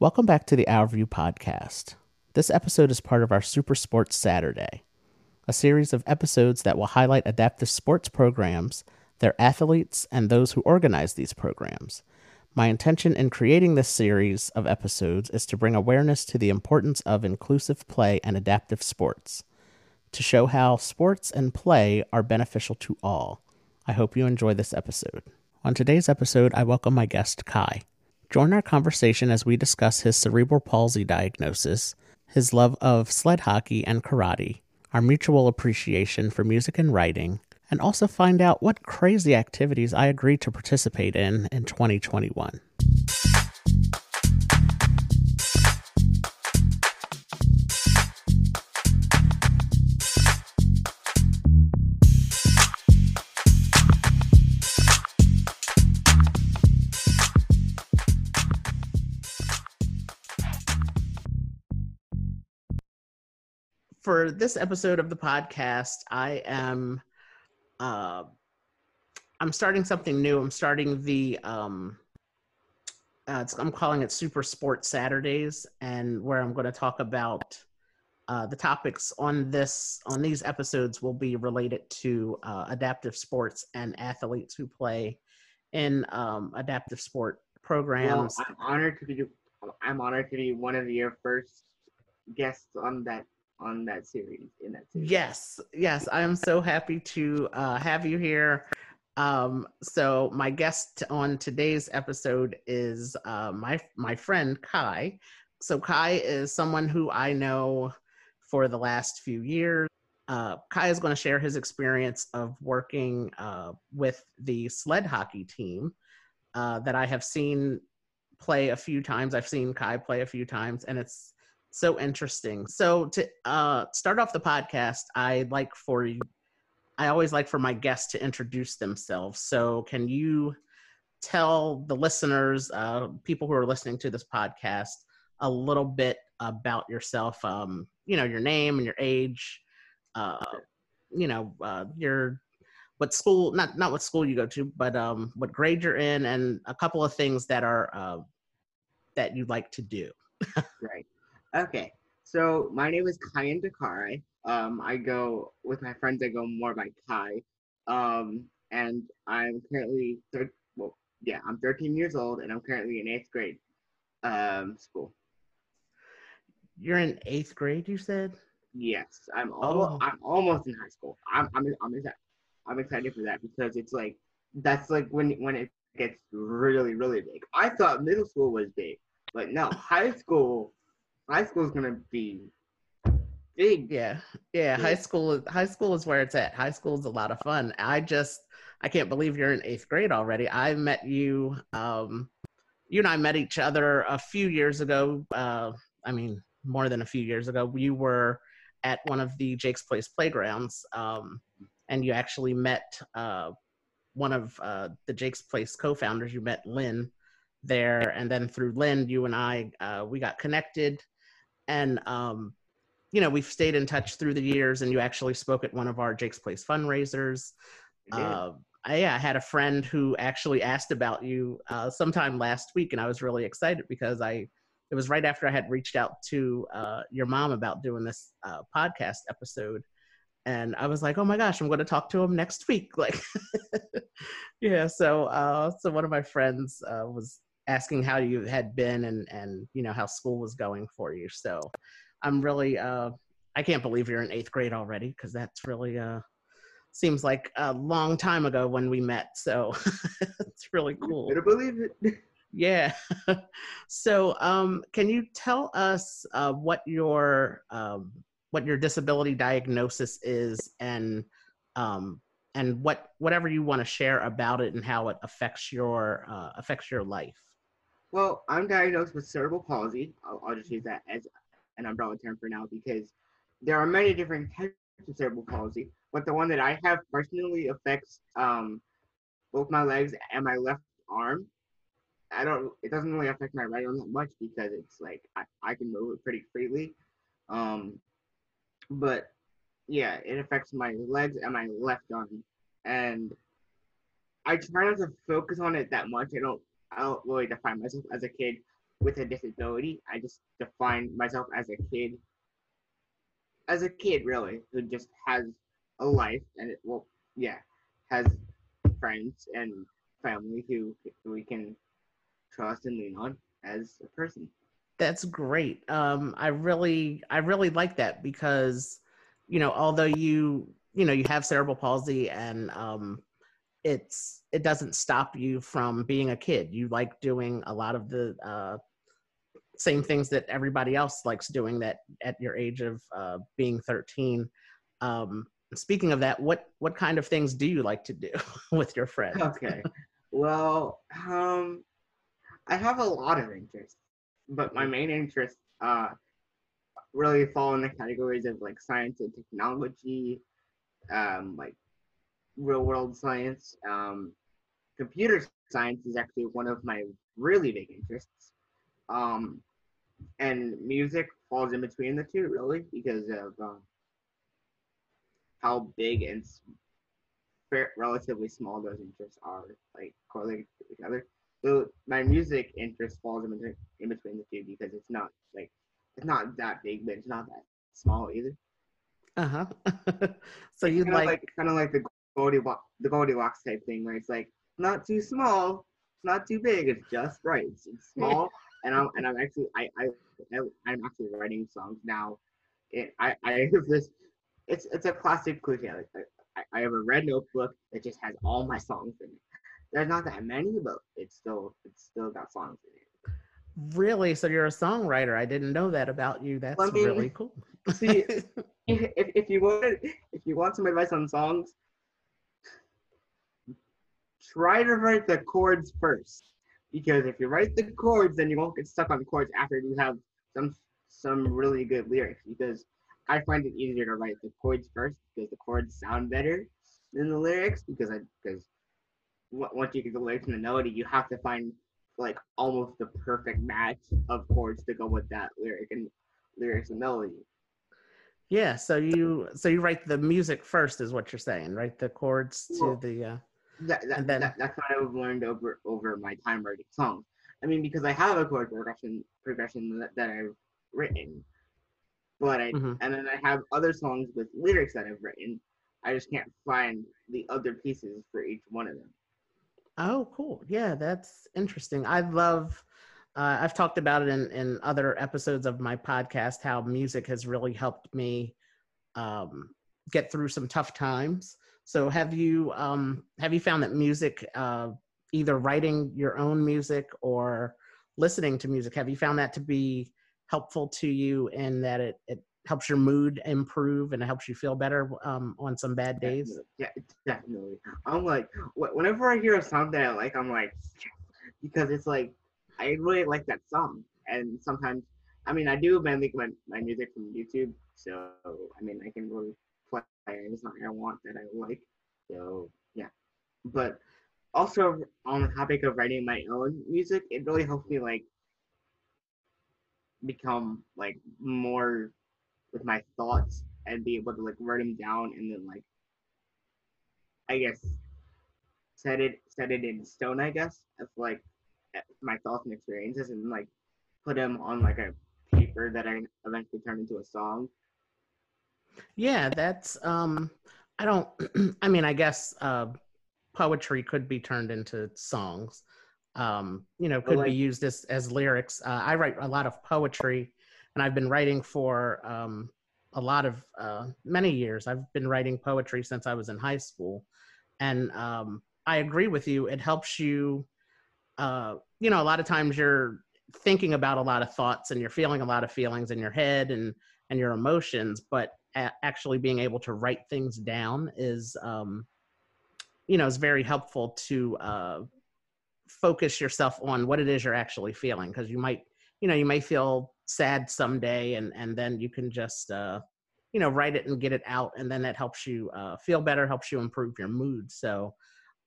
Welcome back to the Our View podcast. This episode is part of our Super Sports Saturday, a series of episodes that will highlight adaptive sports programs, their athletes, and those who organize these programs. My intention in creating this series of episodes is to bring awareness to the importance of inclusive play and adaptive sports, to show how sports and play are beneficial to all. I hope you enjoy this episode. On today's episode, I welcome my guest, Kai. Join our conversation as we discuss his cerebral palsy diagnosis, his love of sled hockey and karate, our mutual appreciation for music and writing, and also find out what crazy activities I agreed to participate in in 2021. For this episode of the podcast, I am uh, I'm starting something new. I'm starting the um, uh, I'm calling it Super Sports Saturdays, and where I'm going to talk about uh, the topics on this on these episodes will be related to uh, adaptive sports and athletes who play in um, adaptive sport programs. Well, I'm honored to be I'm honored to be one of your first guests on that on that series in that series. Yes, yes, I am so happy to uh, have you here. Um, so my guest on today's episode is uh, my my friend Kai. So Kai is someone who I know for the last few years. Uh, Kai is going to share his experience of working uh, with the sled hockey team uh, that I have seen play a few times. I've seen Kai play a few times, and it's so interesting. So to uh, start off the podcast, I like for you. I always like for my guests to introduce themselves. So can you tell the listeners, uh, people who are listening to this podcast, a little bit about yourself? Um, you know, your name and your age. Uh, you know, uh, your what school not not what school you go to, but um, what grade you're in, and a couple of things that are uh, that you'd like to do. right. Okay, so my name is Kyan Dakari. Um, I go with my friends. I go more by Kai, um, and I'm currently thir- well, yeah, I'm 13 years old, and I'm currently in eighth grade um, school. You're in eighth grade, you said? Yes, I'm almost. Oh. I'm almost in high school. I'm. I'm. I'm excited. I'm excited for that because it's like that's like when when it gets really really big. I thought middle school was big, but no, high school high school is gonna be big. Yeah, yeah. High school, high school is where it's at. High school is a lot of fun. I just, I can't believe you're in eighth grade already. I met you. Um, you and I met each other a few years ago. Uh, I mean, more than a few years ago. You were at one of the Jake's Place playgrounds, um, and you actually met uh, one of uh, the Jake's Place co-founders. You met Lynn there, and then through Lynn, you and I, uh, we got connected and um, you know we've stayed in touch through the years and you actually spoke at one of our jake's place fundraisers. Uh, I, yeah, I had a friend who actually asked about you uh, sometime last week and i was really excited because i it was right after i had reached out to uh, your mom about doing this uh, podcast episode. And i was like oh my gosh i'm going to talk to him next week. Like yeah so uh, so one of my friends uh, was asking how you had been and and you know how school was going for you. So I'm really uh, I can't believe you're in eighth grade already because that's really uh seems like a long time ago when we met. So it's really cool. to believe it. yeah. so um, can you tell us uh, what your um, what your disability diagnosis is and um, and what whatever you want to share about it and how it affects your uh, affects your life. Well, I'm diagnosed with cerebral palsy. I'll, I'll, just use that as an umbrella term for now because there are many different types of cerebral palsy, but the one that I have personally affects um, both my legs and my left arm. I don't. It doesn't really affect my right arm that much because it's like I, I can move it pretty freely. Um, but yeah, it affects my legs and my left arm, and I try not to focus on it that much. I don't don't really define myself as a kid with a disability. I just define myself as a kid, as a kid really, who just has a life and it, well, yeah, has friends and family who, who we can trust and lean on as a person. That's great. Um, I really, I really like that because, you know, although you, you know, you have cerebral palsy and um, it's, it doesn't stop you from being a kid. You like doing a lot of the uh, same things that everybody else likes doing that at your age of uh, being 13. Um, speaking of that, what what kind of things do you like to do with your friends? Okay. well, um, I have a lot of interests, but my main interests uh, really fall in the categories of like science and technology, um, like real world science. Um, computer science is actually one of my really big interests. Um, and music falls in between the two, really, because of um, how big and relatively small those interests are, like correlated together. So my music interest falls in between, in between the two because it's not like it's not that big, but it's not that small either. Uh huh. so you like, like kind of like the Goldilocks the Goldilocks type thing where it's like not too small, it's not too big, it's just right. It's, it's small, and I'm and I'm actually I I I'm actually writing songs now. It, I I have this. It's it's a classic cliche. Like, I, I have a red notebook that just has all my songs in it there's not that many, but it's still it's still got songs in it. Really? So you're a songwriter? I didn't know that about you. That's I mean, really cool. see, if, if you want if you want some advice on songs, try to write the chords first. Because if you write the chords, then you won't get stuck on the chords after you have some some really good lyrics. Because I find it easier to write the chords first because the chords sound better than the lyrics. Because I because once you get the lyrics and the melody, you have to find like almost the perfect match of chords to go with that lyric and lyrics and melody. Yeah, so you so you write the music first, is what you're saying, right? The chords to the. Uh, that, that, then, that, that's what I've learned over over my time writing songs. I mean, because I have a chord progression progression that, that I've written, but I mm-hmm. and then I have other songs with lyrics that I've written. I just can't find the other pieces for each one of them. Oh, cool. Yeah, that's interesting. I love, uh, I've talked about it in, in other episodes of my podcast, how music has really helped me um, get through some tough times. So have you, um, have you found that music, uh, either writing your own music or listening to music, have you found that to be helpful to you in that it, it helps your mood improve and it helps you feel better um, on some bad days. Yeah, definitely. I'm like, whenever I hear a song that I like, I'm like, because it's like, I really like that song. And sometimes, I mean, I do mainly my, my music from YouTube. So, I mean, I can really play any song I want that I like. So, yeah. But also, on the topic of writing my own music, it really helps me, like, become, like, more with my thoughts and be able to like write them down and then like I guess set it set it in stone I guess of like eh, my thoughts and experiences and like put them on like a paper that I eventually turn into a song. Yeah, that's um I don't I mean I guess uh poetry could be turned into songs. Um, you know, could like, be used as as lyrics. Uh, I write a lot of poetry and I've been writing for um, a lot of uh, many years. I've been writing poetry since I was in high school, and um, I agree with you. It helps you. Uh, you know, a lot of times you're thinking about a lot of thoughts and you're feeling a lot of feelings in your head and and your emotions, but actually being able to write things down is, um, you know, is very helpful to uh, focus yourself on what it is you're actually feeling. Because you might, you know, you may feel sad someday and and then you can just uh you know write it and get it out and then that helps you uh feel better helps you improve your mood. So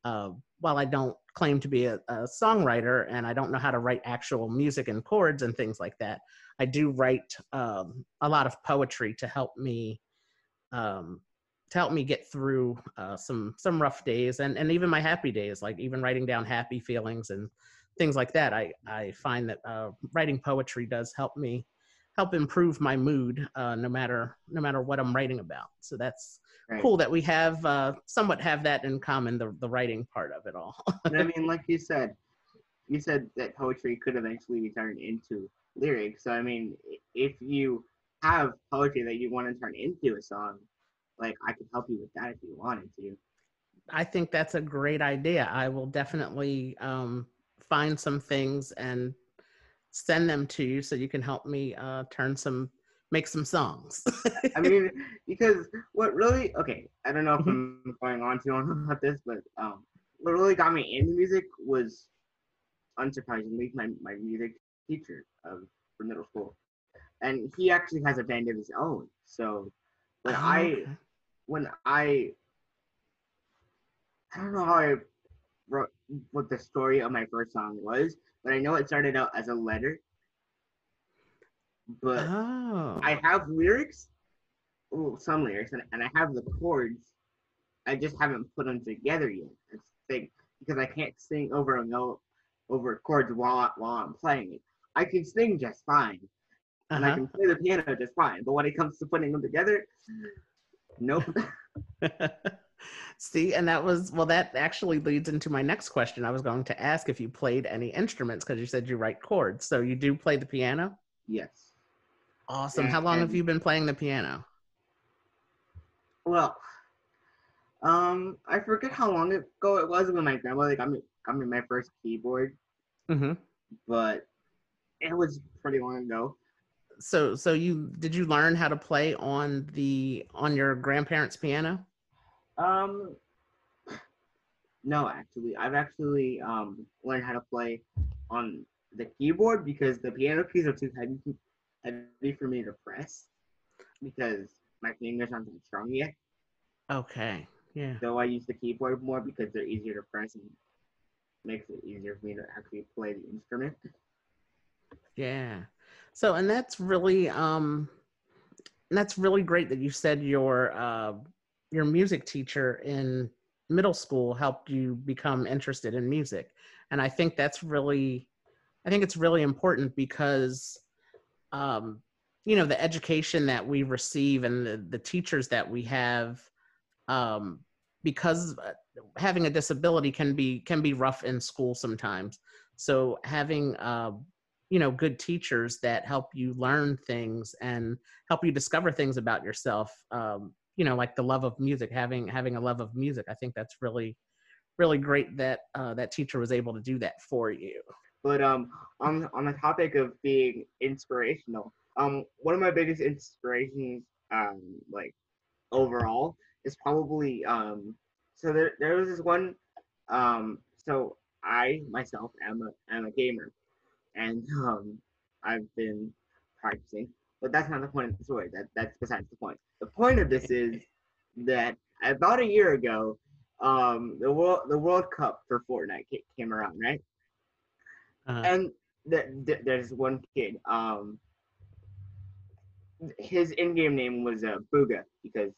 uh while i don't claim to be a, a songwriter and i don't know how to write actual music and chords and things like that i do write um a lot of poetry to help me um to help me get through uh, some some rough days and and even my happy days like even writing down happy feelings and things like that. I I find that uh, writing poetry does help me help improve my mood, uh, no matter no matter what I'm writing about. So that's Right. cool that we have uh, somewhat have that in common, the the writing part of it all. And I mean, like you said, you said that poetry could eventually be turned into lyrics. So I mean, if you have poetry that you want to turn into a song, like I could help you with that if you wanted to. I think that's a great idea. I will definitely um, find some things and send them to you so you can help me uh, turn some, make some songs. I mean, because what really okay, I don't know if I'm going on too long about this, but um, what really got me into music was unsurprisingly my, my music teacher of for middle school, and he actually has a band of his own. So when Oh, I okay. when I I don't know how I wrote what the story of my first song was, but I know it started out as a letter. But oh, I have lyrics, well, some lyrics, and, and I have the chords. I just haven't put them together yet. The because I can't sing over a note, over chords while while I'm playing it. I can sing just fine, and I uh-huh. can play the piano just fine. But when it comes to putting them together, nope. See, and that was well. That actually leads into my next question. I was going to ask if you played any instruments because you said you write chords. So you do play the piano. yes. Awesome. Yeah, How long have you been playing the piano? Well, um, I forget how long ago it was when my grandmother got me got me my first keyboard, hmm but it was pretty long ago. So, so you did you learn how to play on the on your grandparents' piano? Um, no, actually, I've actually um learned how to play on the keyboard because the piano keys are too heavy heavy for me to press because my fingers aren't that strong yet. Okay. Yeah. So I use the keyboard more because they're easier to press and makes it easier for me to actually play the instrument. Yeah. So, and that's really um that's really great that you said your uh your music teacher in middle school helped you become interested in music. And I think that's really I think it's really important because um you know the education that we receive and the, the teachers that we have um because uh, having a disability can be can be rough in school sometimes so having uh, you know good teachers that help you learn things and help you discover things about yourself um, you know like the love of music having having a love of music i think that's really really great that uh, that teacher was able to do that for you But um, on on the topic of being inspirational, um, one of my biggest inspirations, um, like overall, is probably um. So there there was this one, um. So I myself am a am a gamer, and um, I've been practicing. But that's not the point of the story. That that's besides the point. The point of this is that about a year ago, um, the world the World Cup for Fortnite ca- came around, right? uh, and th- th- there's one kid. Um, his in-game name was uh, Bugha because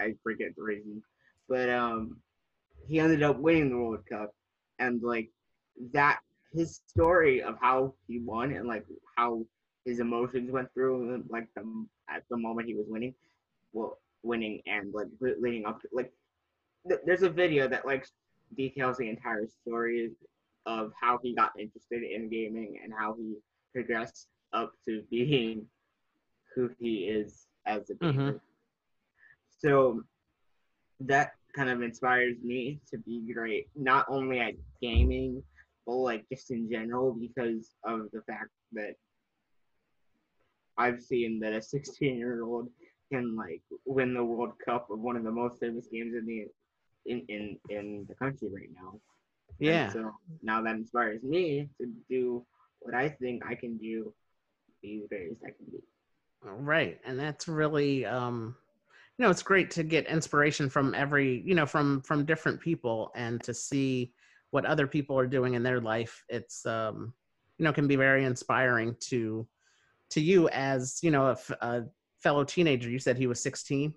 I forget the reason, but um, he ended up winning the World Cup, and like that, his story of how he won and like how his emotions went through, like the at the moment he was winning, well, winning and like leading up to like, th- there's a video that like details the entire story of how he got interested in gaming and how he progressed up to being who he is as a gamer. Mhm. So that kind of inspires me to be great, not only at gaming, but like just in general, because of the fact that I've seen that a 16 year old can like win the World Cup of one of the most famous games in the in in, in the country right now. And yeah so now that inspires me to do what I think I can do, be the greatest I can be. right and that's really um you know it's great to get inspiration from every you know from from different people and to see what other people are doing in their life it's um you know can be very inspiring to to you as you know a, fellow teenager you said he was 16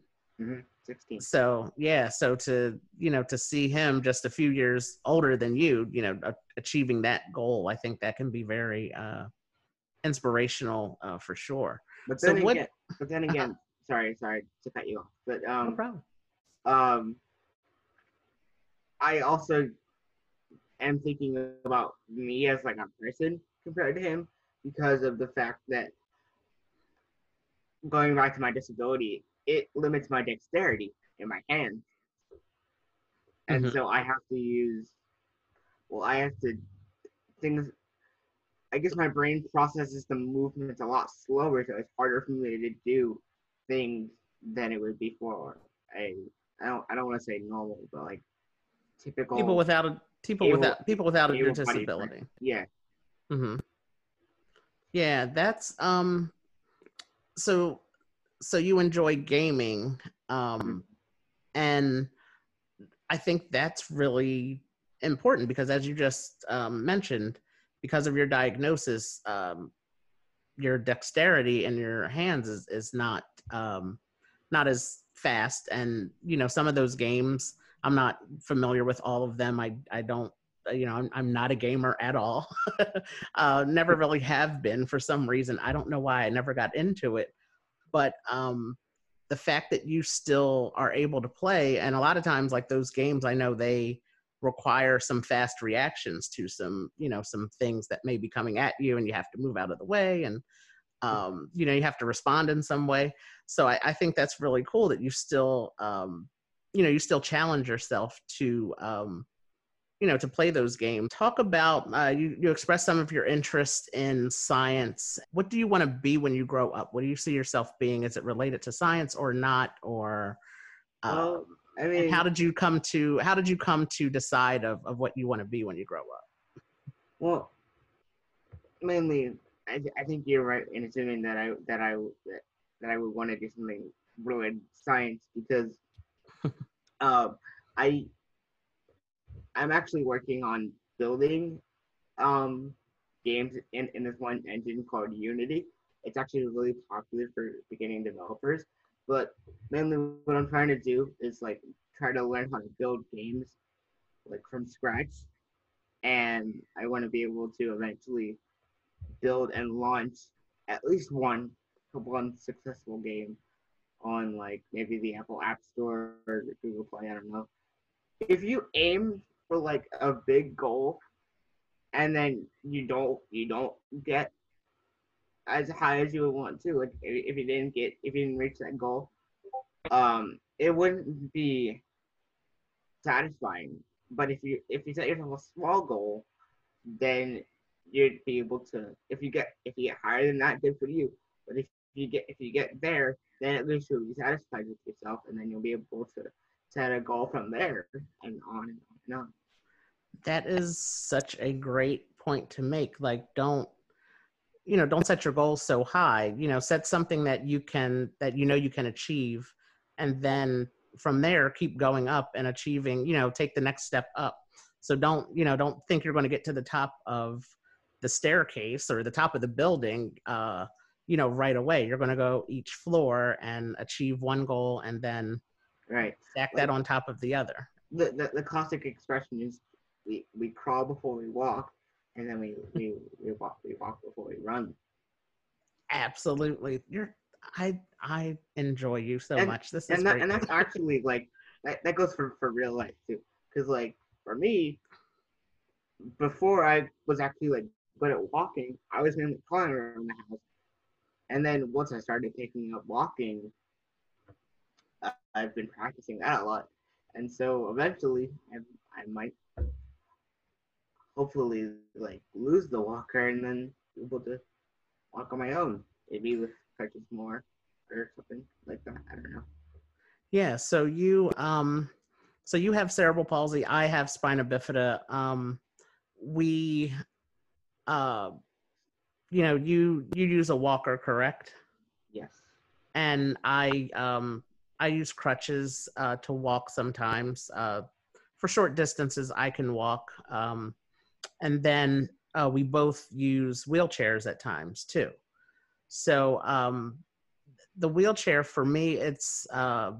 16. So yeah, so to you know to see him just a few years older than you, you know, a- achieving that goal, I think that can be very uh, inspirational uh, for sure. But So then what- again, but then again, sorry, sorry to cut you off. But No um, problem. um, I also am thinking about me as like a person compared to him because of the fact that going back to my disability, it limits my dexterity in my hands. And Mhm. so I have to use, well, I have to, things, I guess my brain processes the movements a lot slower, so it's harder for me to do things than it would be for a, I don't, I don't want to say normal, but like typical. People without a people able- without people without a disability. Yeah. hmm Yeah, that's um. So, so you enjoy gaming, um, and I think that's really important because, as you just um, mentioned, because of your diagnosis, um, your dexterity in your hands is is not um, not as fast, and you know some of those games. I'm not familiar with all of them. I I don't you know I'm, I'm not a gamer at all. Uh, never really have been for some reason. I don't know why i never got into it. But um, the fact that you still are able to play and a lot of times like those games i know they require some fast reactions to some you know some things that may be coming at you and you have to move out of the way and um, you know you have to respond in some way. So i, I think that's really cool that you still um, you know you still challenge yourself to um, you know to play those games. Talk about uh, you, you express some of your interest in science. What do you want to be when you grow up? What do you see yourself being? Is it related to science or not or uh, Well, I mean, how did you come to how did you come to decide of, of what you want to be when you grow up? Well, mainly, I, I think you're right in assuming that I that I that, that I would want to do something related to science because, uh, I I'm actually working on building um games in, in this one engine called Unity. It's actually really popular for beginning developers. But mainly what I'm trying to do is like try to learn how to build games like from scratch. And I want to be able to eventually build and launch at least one one successful game on like maybe the Apple App Store or Google Play, I don't know. If you aim for like a big goal and then you don't you don't get as high as you would want to like if, you didn't get if you didn't reach that goal um it wouldn't be satisfying but if you if you set yourself a small goal then you'd be able to if you get if you get higher than that good for you but if you get if you get there then at least you'll be satisfied with yourself and then you'll be able to set a goal from there and on and on and on. That is such a great point to make like don't you know don't set your goals so high you know set something that you can that you know you can achieve and then from there keep going up and achieving you know take the next step up. So don't you know don't think you're going to get to the top of the staircase or the top of the building uh you know right away. You're going to go each floor and achieve one goal and then right. stack that on top of the other. The, the, the classic expression is we, we crawl before we walk and then we, we, we walk we walk before we run. Absolutely. You're i i enjoy you so And- much. This is and that, great. and that's actually like that, that goes for, for real life too. Because like for me before i was actually like good at walking i was mainly crawling around the house and then once i started picking up walking i've been practicing that a lot. And so eventually i, I might hopefully like lose the walker and then be able to walk on my own. Maybe with crutches more or something like that. I don't know. Yeah so you um so you have cerebral palsy. I have spina bifida. Um we uh you know you you use a walker correct? Yes. And i um i use crutches uh to walk sometimes uh for short distances i can walk um and then uh, we both use wheelchairs at times too. So um the wheelchair for me it's uh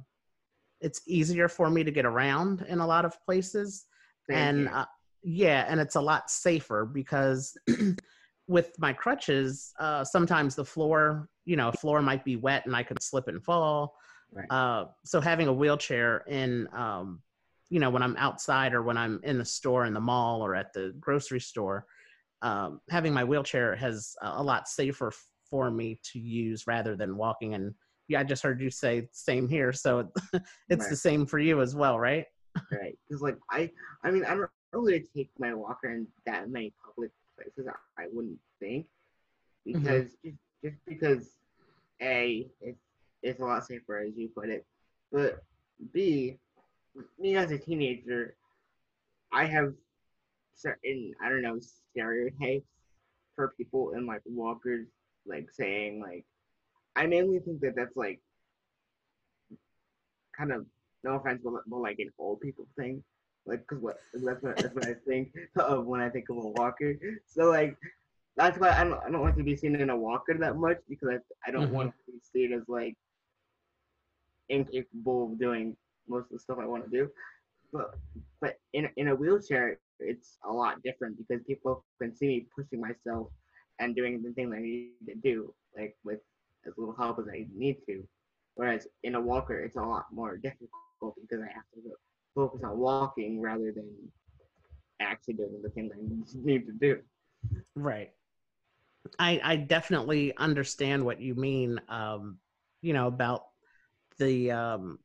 it's easier for me to get around in a lot of places. And uh, yeah and it's a lot safer because with my crutches uh, sometimes the floor you know floor might be wet and i could slip and fall. Right. uh, so having a wheelchair in um, you know when i'm outside or when i'm in the store in the mall or at the grocery store um, having my wheelchair has a lot safer for me to use rather than walking. And yeah i just heard you say same here. So it's right. the same for you as well right? Right. Because like i i mean i don't really take my walker in that many public places i, I wouldn't think mm-hmm. because mm-hmm. just just because a it's it's a lot safer as you put it but b me as a teenager i have certain i don't know stereotypes for people in like walkers like saying like I mainly think that that's like kind of no offense, but, but like an old people thing. Like, cause what that's what that's what I think of when I think of a walker. So like that's why I don't I don't like to be seen in a walker that much because I I don't mm-hmm. want to be seen as like incapable of doing most of the stuff I want to do. But but in in a wheelchair, it's a lot different because people can see me pushing myself and doing the things that I need to do, like with as little help as I need to. Whereas in a walker, it's a lot more difficult because I have to on walking rather than actually doing the things I need to do. Right. I I definitely understand what you mean. Um, you know about the um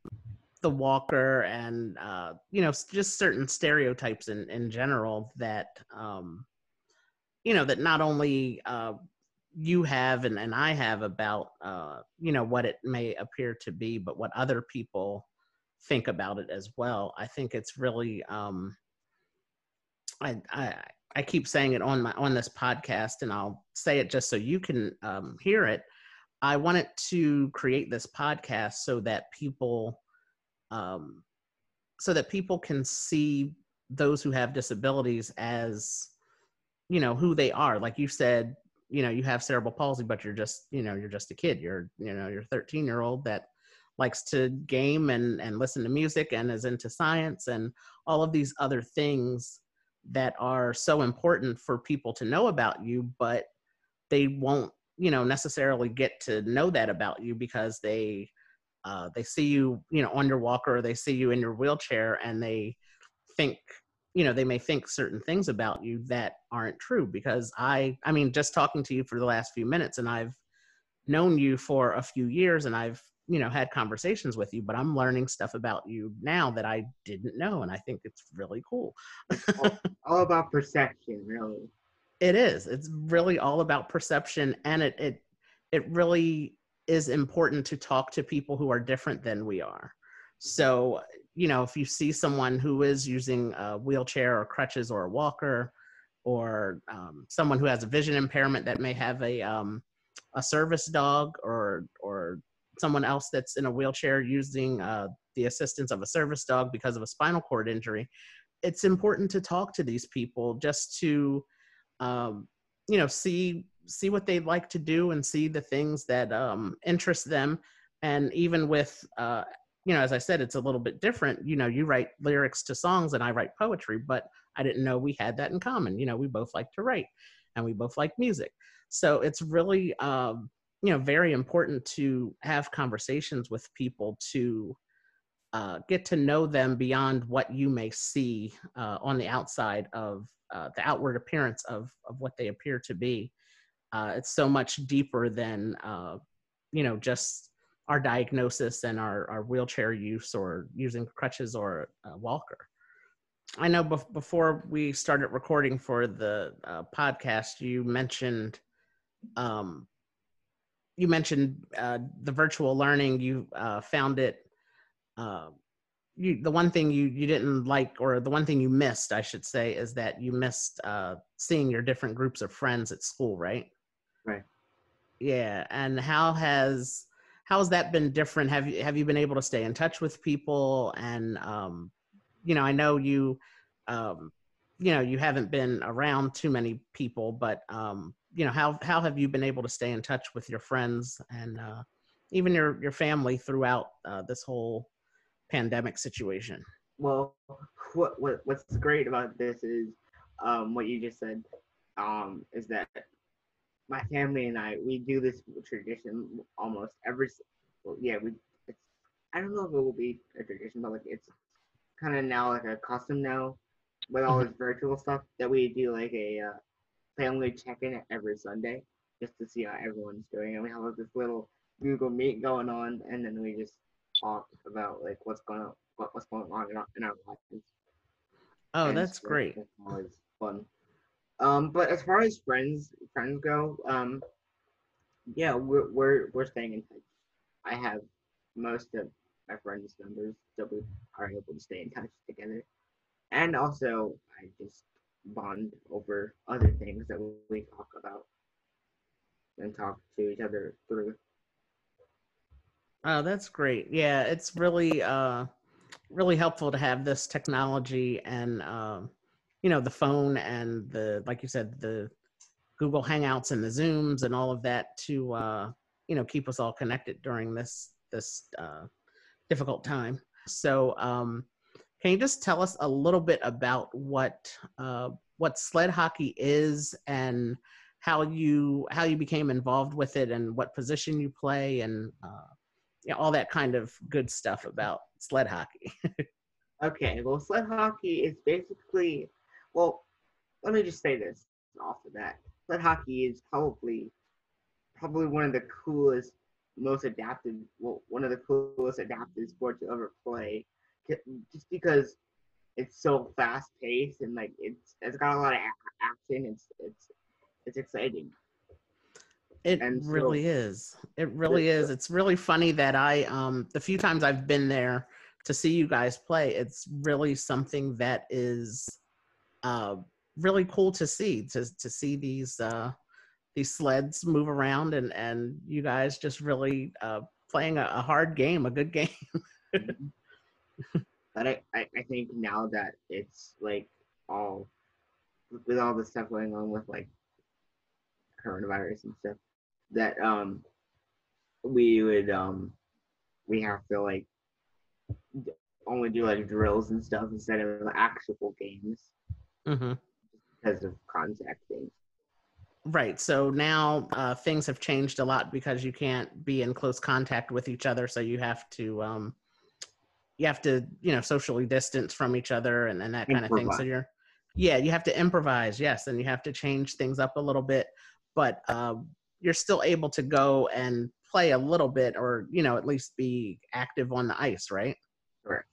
the walker and uh you know just certain stereotypes in in general that um you know that not only uh you have and, and I have about uh, you know what it may appear to be, but what other people think about it as well. I think it's really um, I, I I keep saying it on my on this podcast, and I'll say it just so you can um, hear it. I wanted to create this podcast so that people um, so that people can see those who have disabilities as you know who they are like you said you know you have cerebral palsy but you're just you know you're just a kid you're you know you're 13 year old that likes to game and and listen to music and is into science and all of these other things that are so important for people to know about you but they won't you know necessarily get to know that about you because they uh, they see you you know on your walker they see you in your wheelchair and they think you know they may think certain things about you that aren't true because i i mean just talking to you for the last few minutes and i've known you for a few years and i've you know had conversations with you but i'm learning stuff about you now that i didn't know and i think it's really cool. All, all, about perception really. It is. It's really all about perception and it it it really is important to talk to people who are different than we are. So you know, if you see someone who is using a wheelchair or crutches or a walker, or um, someone who has a vision impairment that may have a um, a service dog, or or someone else that's in a wheelchair using uh, the assistance of a service dog because of a spinal cord injury, it's important to talk to these people just to, um, you know, see see what they like to do and see the things that um, interest them. And even with uh, you know, as I said, it's a little bit different. You know, you write lyrics to songs and I write poetry, but I didn't know we had that in common. You know, we both like to write and we both like music. So it's really, um, you know, very important to have conversations with people to uh, get to know them beyond what you may see uh, on the outside of uh, the outward appearance of, of what they appear to be. Uh, it's so much deeper than, uh, you know, just our diagnosis and our, our wheelchair use or using crutches or a walker. I know bef- before we started recording for the uh, podcast, you mentioned um, you mentioned uh, the virtual learning. You uh, found it. Uh, you, the one thing you, you didn't like, or the one thing you missed, I should say, is that you missed uh, seeing your different groups of friends at school, right? Right. Yeah, and how has how has that been different? Have you have you been able to stay in touch with people? And um, you know, I know you, um, you know, you haven't been around too many people, but um, you know, how how have you been able to stay in touch with your friends and uh, even your your family throughout uh, this whole pandemic situation. Well, what, what what's great about this is um, what you just said um, is that my family and I we do this tradition almost every. Well, yeah, we. It's I don't know if it will be a tradition, but like it's kind of now like a custom now with all this virtual stuff that we do like a uh, family check-in every Sunday just to see how everyone's doing, and we have like, this little Google Meet going on, and then we just talk about like what's going on, what, what's going on in our, in our lives. Oh, And that's so great. It's always fun. Um, but as far as friends friends go, um, yeah, we're we're we're staying in touch. I have most of my friends' numbers, so we are able to stay in touch together. And also, I just bond over other things that we talk about and talk to each other through. Oh, that's great. Yeah, it's really uh really helpful to have this technology and um you know the phone and the like you said the Google Hangouts and the Zooms and all of that to uh you know keep us all connected during this this uh difficult time. So um can you just tell us a little bit about what uh what sled hockey is and how you how you became involved with it and what position you play and uh you know, all that kind of good stuff about sled hockey. Okay, well, sled hockey is basically, well, let me just say this off the bat. Sled hockey is probably, probably one of the coolest, most adaptive, well, one of the coolest adaptive sports to ever play, just because it's so fast paced and like it's it's got a lot of a- action. It's it's it's exciting. It And so- really is. It really is. It's really funny that I um the few times I've been there to see you guys play, it's really something that is uh really cool to see to to see these uh these sleds move around and and you guys just really uh playing a, a hard game, a good game. But I, I, I think now that it's like all with all the stuff going on with like coronavirus and stuff, that um we would um we have to like only do like drills and stuff instead of actual games mm-hmm. because of contact things. Right. So now uh, things have changed a lot because you can't be in close contact with each other. So you have to, um, you have to, you know, socially distance from each other and, and that kind of thing. So you're, yeah, you have to improvise. Yes. And you have to change things up a little bit, but uh, you're still able to go and play a little bit or, you know, at least be active on the ice, right? Correct.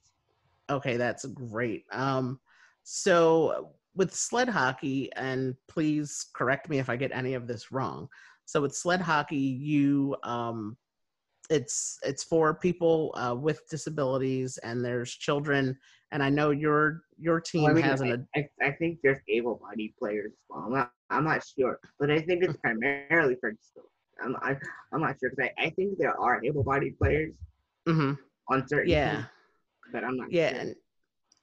Okay, that's great. Um, so with sled hockey, and please correct me if I get any of this wrong. So with sled hockey, you um, it's it's for people uh, with disabilities, and there's children. And I know your your team Well, I mean, has an I, I, I think there's able-bodied players as well. I'm not I'm not sure, but I think it's primarily for. I'm I, I'm not sure because I, I think there are able-bodied players mhm, on certain yeah. teams, but I'm not Yeah, sure. and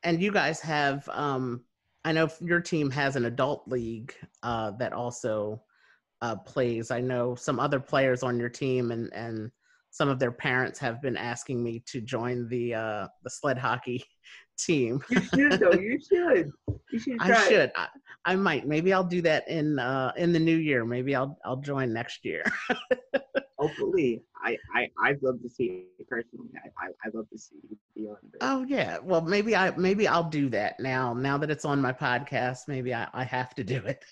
and you guys have um I know your team has an adult league uh that also uh plays. I know some other players on your team and and some of their parents have been asking me to join the uh the sled hockey team. You should though. You should. You should try. I should. I, I might. Maybe I'll do that in uh in the new year. Maybe I'll I'll join next year. Hopefully, I I I'd love to see it personally. I I I'd love to see you be on Oh yeah. Well, maybe I maybe I'll do that now. Now that it's on my podcast, maybe I, I have to do it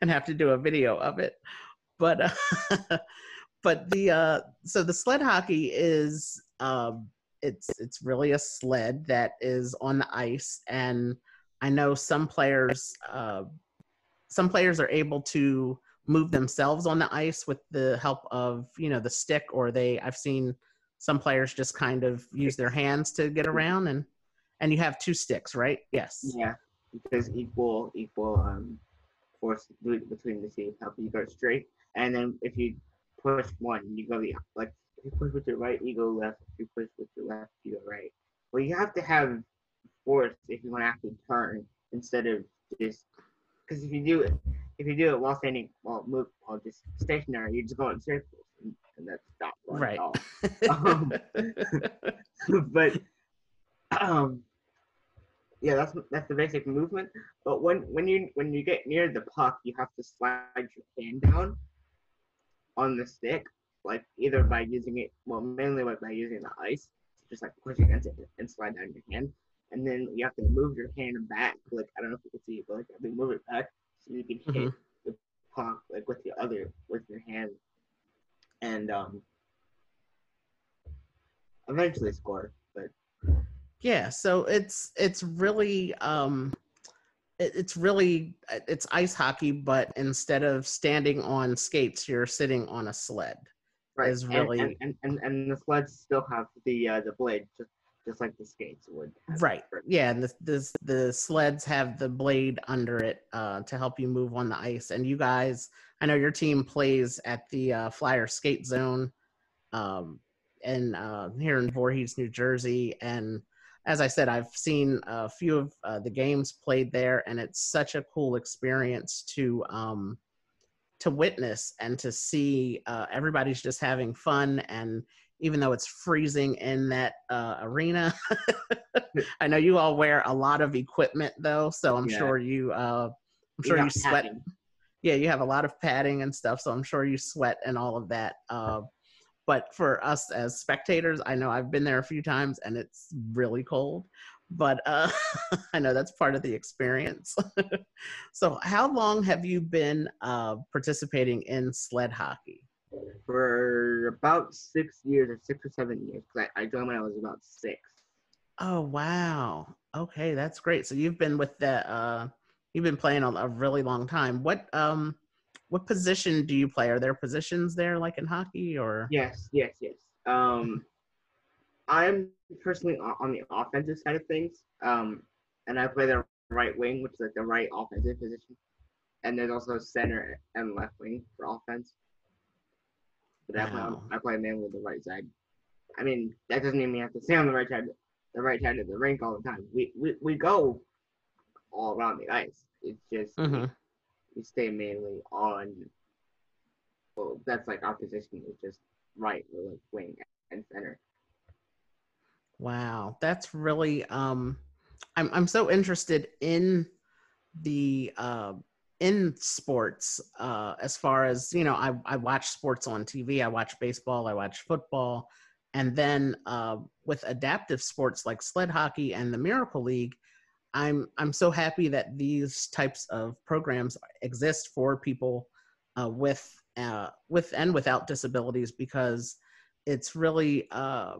and have to do a video of it. But uh, but the uh, so the sled hockey is um, it's it's really a sled that is on the ice, and I know some players uh, some players are able to move themselves on the ice with the help of you know the stick, or they I've seen some players just kind of use their hands to get around and and you have two sticks right? Yes. Yeah. Because equal equal um force between the two help you go straight, and then if you push one, you go the like if you push with your right, you go left. If you push with your left, you go right. Well, you have to have force if you want to actually turn instead of just because if you do it if you do it while standing while move while just stationary, you just go in circles and, and that's not Right. at all. Um, but um, yeah, that's that's the basic movement. But when when you when you get near the puck, you have to slide your hand down on the stick, like either by using it, well, mainly by using the ice, just like push against it and slide down your hand, and then you have to move your hand back. Like I don't know if you can see it, but like you move it back so you can hit mm-hmm. the puck like with your other with your hand, and um, eventually score. But yeah, so it's it's really um it's really it's ice hockey, but instead of standing on skates, you're sitting on a sled. Right. Is really and, and, and, and the sleds still have the uh, the blade just just like the skates would. Right. Yeah, and the, the the sleds have the blade under it uh, to help you move on the ice. And you guys, I know your team plays at the uh, Flyer Skate Zone, um, and uh, here in Voorhees, New Jersey, and as I said, I've seen a few of uh, the games played there, and it's such a cool experience to um, to witness and to see uh, everybody's just having fun. And even though it's freezing in that uh, arena, I know you all wear a lot of equipment though, so I'm yeah. sure you uh, I'm sure you, you sweat. Padding. Yeah, you have a lot of padding and stuff, so I'm sure you sweat and all of that. But for us as spectators, I know I've been there a few times and it's really cold. But uh, I know that's part of the experience. so, how long have you been uh, participating in sled hockey? For about six years or six or seven years. I, I joined when I was about six. Oh wow! Okay, that's great. So you've been with the uh, you've been playing a, a really long time. What um what position do you play? Are there positions there like in hockey or? Yes, yes, yes. Um, I'm personally on the offensive side of things, um, and I play the right wing, which is like the right offensive position, and there's also center and left wing for offense. But wow. I, play, I play mainly with the right side. I mean, that doesn't mean you have to stay on the right side, the right side of the rink all the time. We we, we go all around the ice. It's just mm-hmm we stay mainly on. Well, that's like our position is just right, like wing and center. Wow, that's really um, I'm I'm so interested in the uh, in sports uh, as far as you know. I I watch sports on TV. I watch baseball. I watch football, and then uh, with adaptive sports like sled hockey and the Miracle League, I'm I'm so happy that these types of programs exist for people uh, with uh, with and without disabilities because it's really uh,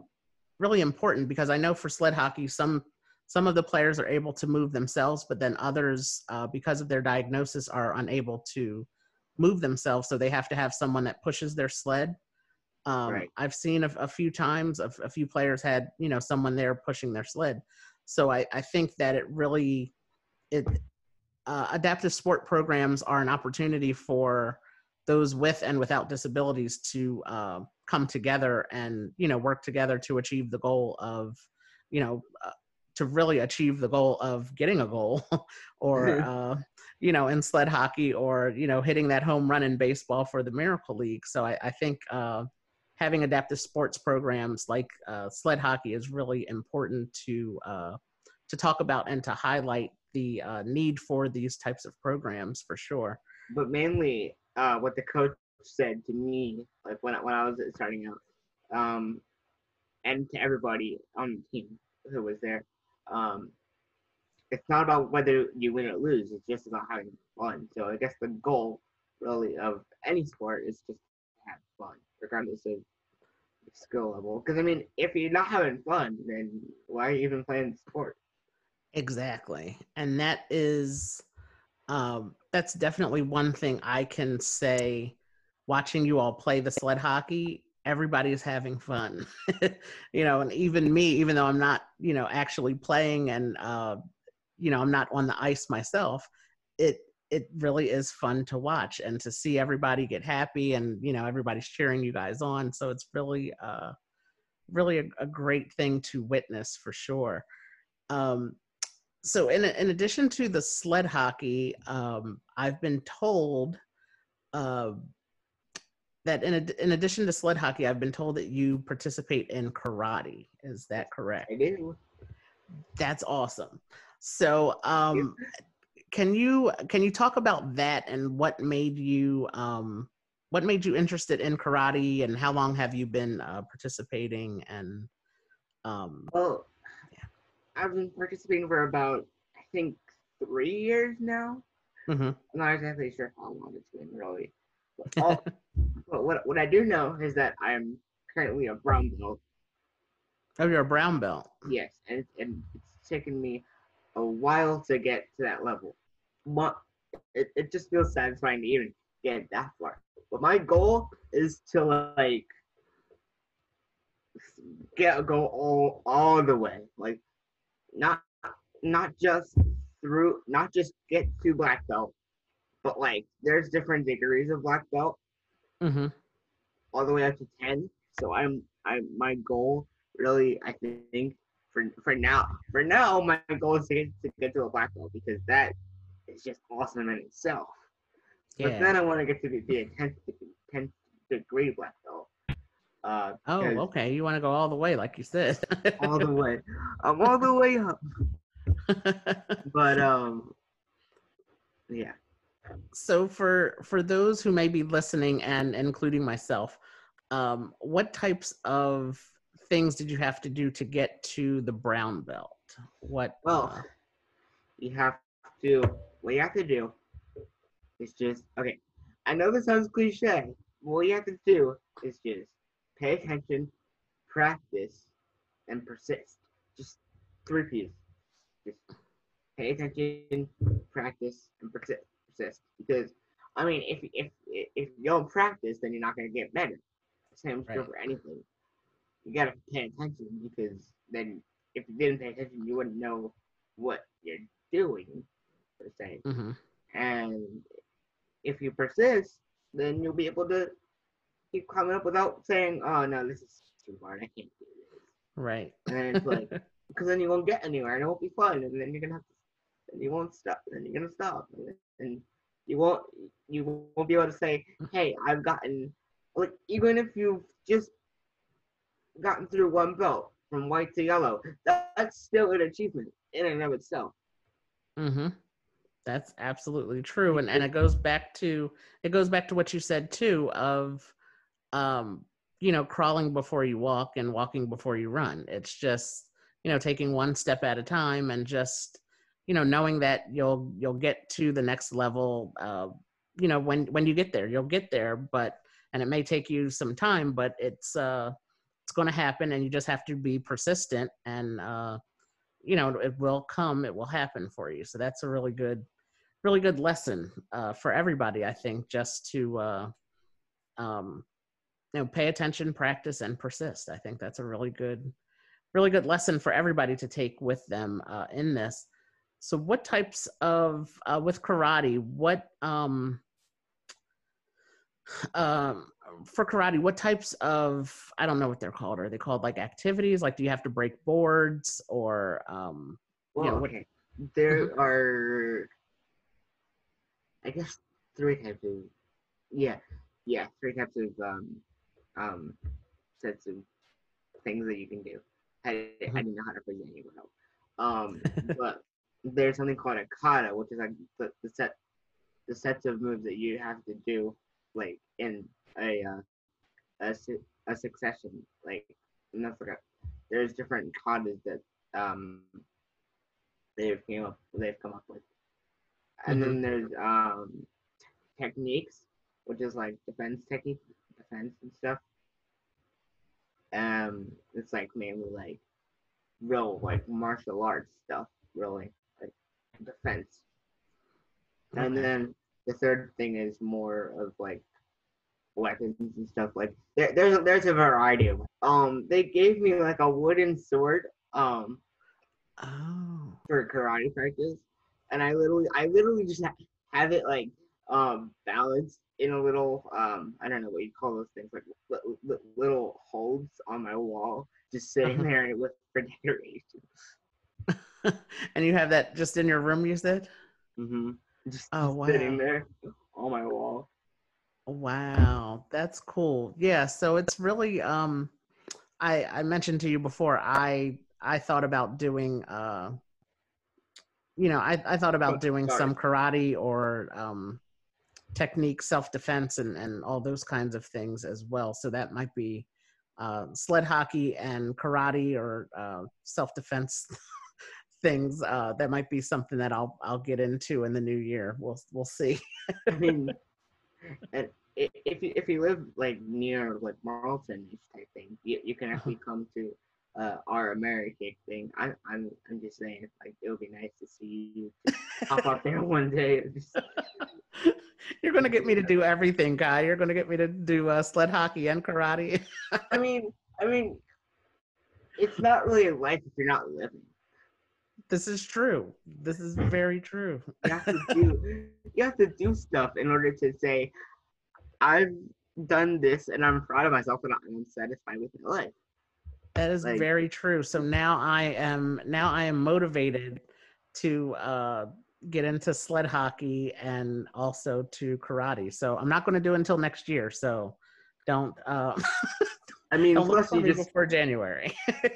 really important because I know for sled hockey some some of the players are able to move themselves but then others uh, because of their diagnosis are unable to move themselves. So they have to have someone that pushes their sled. Um, right. I've seen a, a few times a, a few players had you know someone there pushing their sled so I, I think that it really it uh, adaptive sport programs are an opportunity for those with and without disabilities to uh, come together and you know work together to achieve the goal of you know uh, to really achieve the goal of getting a goal or mm-hmm. uh, you know in sled hockey or you know hitting that home run in baseball for the miracle league so i, I think uh, having adaptive sports programs like uh, sled hockey is really important to uh, to talk about and to highlight the uh, need for these types of programs for sure. But mainly, uh, what the coach said to me, like when when I was starting out, um, and to everybody on the team who was there, um, it's not about whether you win or lose. It's just about having fun. So I guess the goal, really, of any sport is just to have fun, regardless of skill level. Because I mean, if you're not having fun, then why are you even playing the sport? Exactly, and that is, um, that's definitely one thing I can say. Watching you all play the sled hockey, everybody's having fun, you know, and even me, even though I'm not, you know, actually playing and, uh, you know, I'm not on the ice myself. It it really is fun to watch and to see everybody get happy and you know everybody's cheering you guys on so it's really uh really a, a great thing to witness for sure um so in, in addition to the sled hockey um i've been told uh that in ad- in addition to sled hockey, I've been told that you participate in karate. Is that correct? I do. That's awesome. So, um, can you can you talk about that and what made you um, what made you interested in karate and how long have you been uh, participating and um, Well, I've been participating for about I think three years now. mhm. I'm not exactly sure how long it's been really. But, all, but what what I do know is that I'm currently a brown belt. oh you're a brown belt Yes, and and it's taken me a while to get to that level. But it, it just feels satisfying to even get that far. But my goal is to like get go all all the way. Like not not just through not just get to black belt, but like there's different degrees of black belt mm-hmm. all the way up to 10 so i'm i my goal really i think for for now for now my goal is to get to, get to a black belt because that is just awesome in itself. Yeah. but then i want to get to be, be a 10th, 10th degree black belt uh oh okay you want to go all the way like you said. All the way. I'm all the way up. But um yeah. So for for those who may be listening and including myself um what types of things did you have to do to get to the brown belt? What Well, uh, you have to what you have to do is just okay. I know this sounds cliche. but What you have to do is just pay attention, practice, and persist. Just three P's. Just pay attention, practice, and persist. Persist. Because I mean, if if if you don't practice, then you're not gonna get better. Same Right. for anything. You gotta pay attention because then if you didn't pay attention, you wouldn't know what you're doing per se. mhm. And if you persist, then you'll be able to keep coming up without saying, "Oh no, this is too hard. I can't do this." right And then it's like, because then you won't get anywhere, and it won't be fun, and then you're gonna have to, and you won't stop, and you're gonna stop, and, then- and you won't, you won't be able to say, "Hey, I've gotten," like even if you've just gotten through one belt from white to yellow, that, that's still an achievement in and of itself. Mm hmm That's absolutely true, and and it goes back to it goes back to what you said too of, um, you know, crawling before you walk and walking before you run. It's just you know taking one step at a time and just you know knowing that you'll you'll get to the next level. Uh, you know when when you get there, you'll get there, but and it may take you some time, but it's uh it's going to happen, and you just have to be persistent and. uh you know it will come it will happen for you so that's a really good really good lesson uh, for everybody i think just to uh, um, you know pay attention practice and persist. I think that's a really good really good lesson for everybody to take with them uh, in this. So what types of uh, with karate what um um for karate what types of i don't know what they're called. Are they called like activities? Like do you have to break boards or um Well, Yeah, what- There are, I guess, three types of, yeah, yeah, three types of um, um, sets of things that you can do. I, I Mhm. didn't know how to phrase it anywhere else. Um, but there's something called a kata, which is like the, the set, the sets of moves that you have to do, like in a uh, a, a succession, like and that's like a, there's different katas that um they've came up they've come up with. And then there's um techniques, which is like defense technique, defense and stuff. Um, it's like mainly like real like martial arts stuff, really like defense. And then the third thing is more of like weapons and stuff. Like there, there's a, there's a variety of. Um, they gave me like a wooden sword. Um, oh for karate practice, and I literally, I literally just ha- have it like um balanced in a little um I don't know what you call those things like li- li- little holds on my wall, just sitting Uh-huh. there with for decoration. and you have that just in your room you said Mm-hmm. Just, Oh, just sitting there on my wall. Wow, that's cool. Yeah, so it's really um I I mentioned to you before I I thought about doing uh you know, I I thought about doing Sorry. some karate or um technique self-defense and and all those kinds of things as well. So that might be uh sled hockey and karate or uh self-defense things uh that might be something that I'll I'll get into in the new year. We'll we'll see. I mean, and if you if you live like near like Marlton type thing, you, you can actually come to uh, our American thing. I, I'm I'm just saying, like it would be nice to see you pop up there one day. Just, You're gonna get me to do everything, guy. You're gonna get me to do uh, sled hockey and karate. I mean, I mean, it's not really a life if you're not living. this is true. This is very true. You have to do you have to do stuff in order to say, I've done this and I'm proud of myself and I'm satisfied with my life. That is Like- very true. So now I am now I am motivated to uh, get into sled hockey and also to karate. So I'm not going to do it until next year. So don't uh, I mean, don't plus you just before January.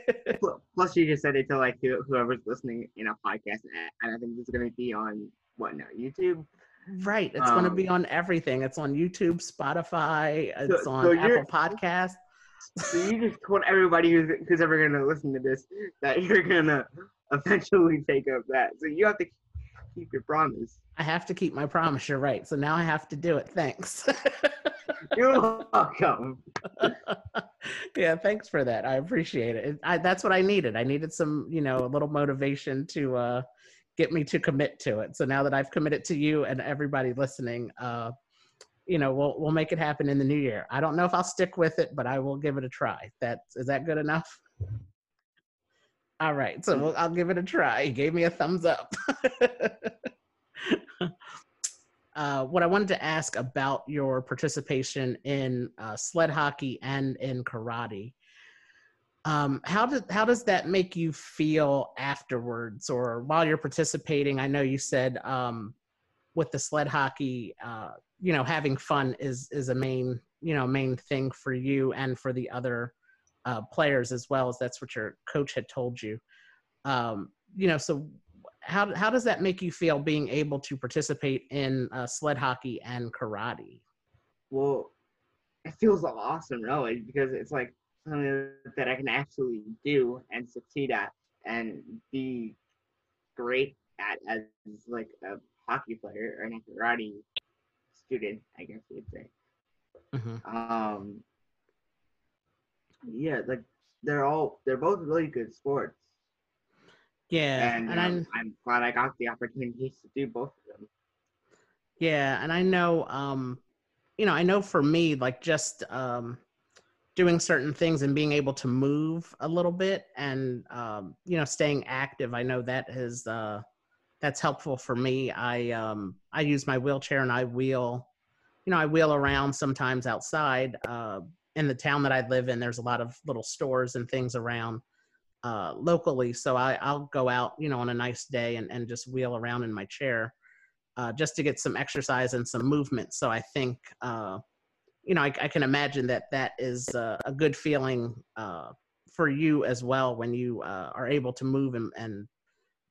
Plus, you just said it to like whoever's listening in a podcast, and I think this is going to be on what now? YouTube. right. It's going to be Um, on everything. It's on YouTube, Spotify. It's so on you're- Apple Podcasts. So you just told everybody who's who's ever going to listen to this that you're going to eventually take up that. So you have to keep your promise. I have to keep my promise. You're right. So now I have to do it. Thanks. You're welcome. yeah, thanks for that. I appreciate it. it I, that's what I needed. I needed some, you know, a little motivation to uh, get me to commit to it. So now that I've committed to you and everybody listening, uh, you know, we'll we'll make it happen in the new year. I don't know if I'll stick with it, but I will give it a try. That is that good enough? All right, so we'll, I'll give it a try. You gave me a thumbs up. uh, what I wanted to ask about your participation in uh, sled hockey and in karate. Um, how does how does that make you feel afterwards, or while you're participating? I know you said um, with the sled hockey, uh, you know, having fun is is a main you know main thing for you and for the other uh, players as well as that's what your coach had told you. Um, you know, so how how does that make you feel being able to participate in uh, sled hockey and karate? Well, it feels awesome, really, because it's like something that I can actually do and succeed at and be great at as like a hockey player or a karate student, I guess you'd say. Mhm. Um, yeah, like they're all they're both really good sports, Yeah, and, and, um, I I'm glad I got the opportunities to do both of them. yeah, and I know um, you know, I know for me, like just um, doing certain things and being able to move a little bit and um, you know, staying active. I know that is uh, that's helpful for me. I um, I use my wheelchair and I wheel, you know, I wheel around sometimes outside. Uh, in the town that I live in, there's a lot of little stores and things around uh, locally. So I, I'll go out, you know, on a nice day and, and just wheel around in my chair uh, just to get some exercise and some movement. So I think, uh, you know, I, I can imagine that that is uh, a good feeling uh, for you as well when you uh, are able to move and, and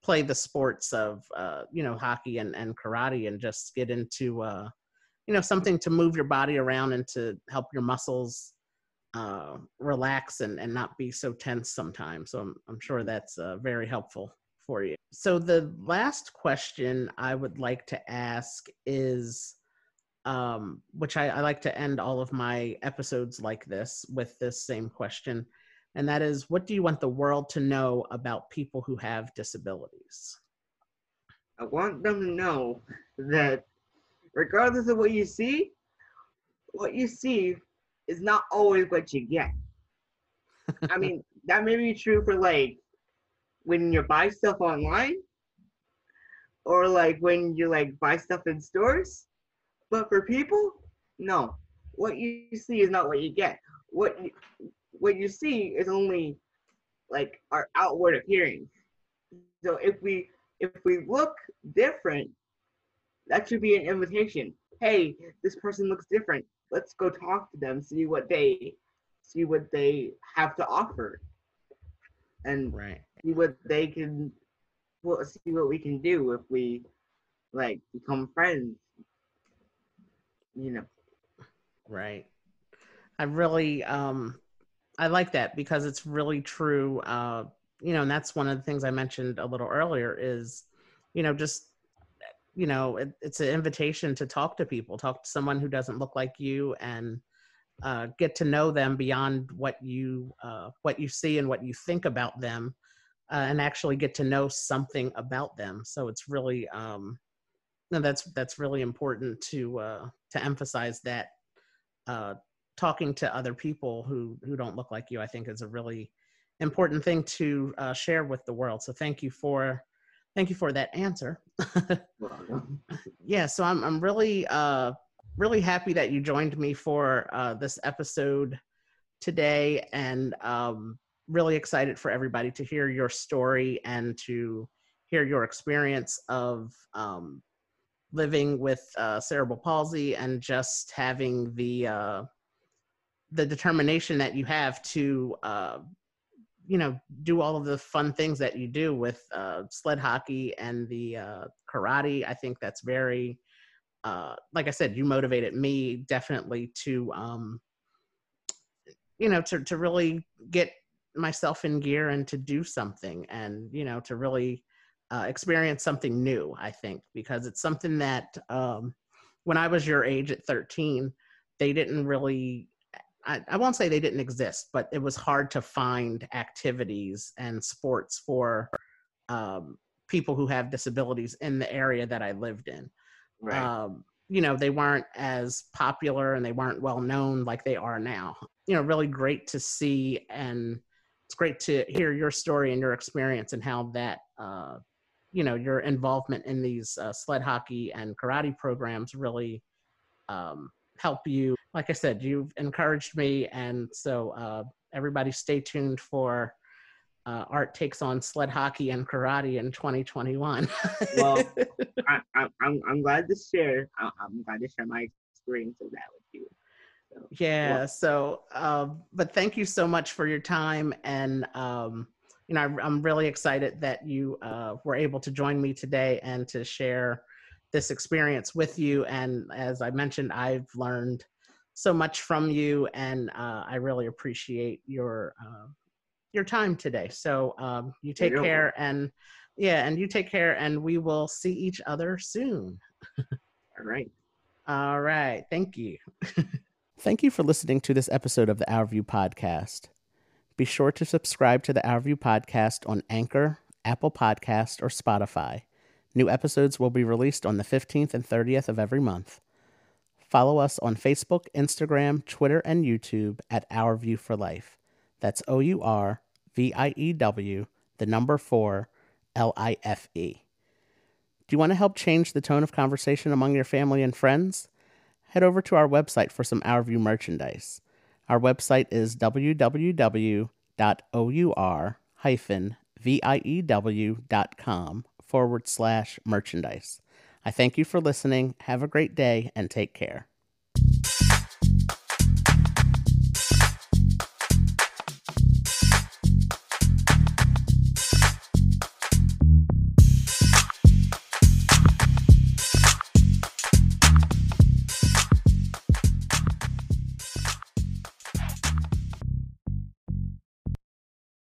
play the sports of, uh, you know, hockey and, and karate and just get into, uh, you know, something to move your body around and to help your muscles uh, relax and, and not be so tense sometimes. So I'm, I'm sure that's uh, very helpful for you. So the last question I would like to ask is, um, which I, I like to end all of my episodes like this with this same question, and that is, what do you want the world to know about people who have disabilities? I want them to know that regardless of what you see, what you see is not always what you get. I mean, that may be true for like when you buy stuff online or like when you like buy stuff in stores. But for people, no. What you see is not what you get. What you, what you see is only like our outward appearance. So if we if we look different, that should be an invitation. hey, this person looks different. Let's go talk to them, see what they see what they have to offer, and Right. see what they can, well, see what we can do if we like become friends. You know. Right. I really um I like that because it's really true. Uh, you know, and that's one of the things I mentioned a little earlier is, you know, just you know, it, it's an invitation to talk to people, talk to someone who doesn't look like you and uh, get to know them beyond what you uh, what you see and what you think about them uh, and actually get to know something about them. So it's really um, that's that's really important to uh, to emphasize that uh, talking to other people who who don't look like you, I think, is a really important thing to uh, share with the world. So thank you for thank you for that answer. yeah, so I'm I'm really uh, really happy that you joined me for uh, this episode today, and um, really excited for everybody to hear your story and to hear your experience of um, living with uh, cerebral palsy and just having the uh, the determination that you have to uh, you know do all of the fun things that you do with uh, sled hockey and the uh, karate. I think that's very uh, like i said you motivated me definitely to um, you know to, to really get myself in gear and to do something and you know to really uh, experience something new i think because it's something that um, when i was your age at 13 they didn't really I, I won't say they didn't exist but it was hard to find activities and sports for um, people who have disabilities in the area that i lived in Right. um, you know they weren't as popular and they weren't well known like they are now you know really great to see and it's great to hear your story and your experience and how that uh, you know your involvement in these uh, sled hockey and karate programs really um, help you like i said you've encouraged me and so uh, everybody stay tuned for uh, art takes on sled hockey and karate in 2021 Well, I, I, I'm I'm glad to share. I, I'm glad to share my experience of that with you. So, Yeah. So, um, but thank you so much for your time, and um, you know, I, I'm really excited that you uh, were able to join me today and to share this experience with you. And as I mentioned, I've learned so much from you, and uh, I really appreciate your uh, your time today. So, um, you take You're care, and yeah, and you take care, and we will see each other soon. all right. All right. Thank you. Thank you for listening to this episode of the Our View podcast. Be sure to subscribe to the Our View podcast on Anchor, Apple Podcast, or Spotify. New episodes will be released on the 15th and 30th of every month. Follow us on Facebook, Instagram, Twitter, and YouTube at Our View for Life. That's O U R V I E W, the number 4, L I F E. Do you want to help change the tone of conversation among your family and friends? Head over to our website for some Our View merchandise. Our website is www.our-view.com forward slash merchandise. I thank you for listening. Have a great day and take care.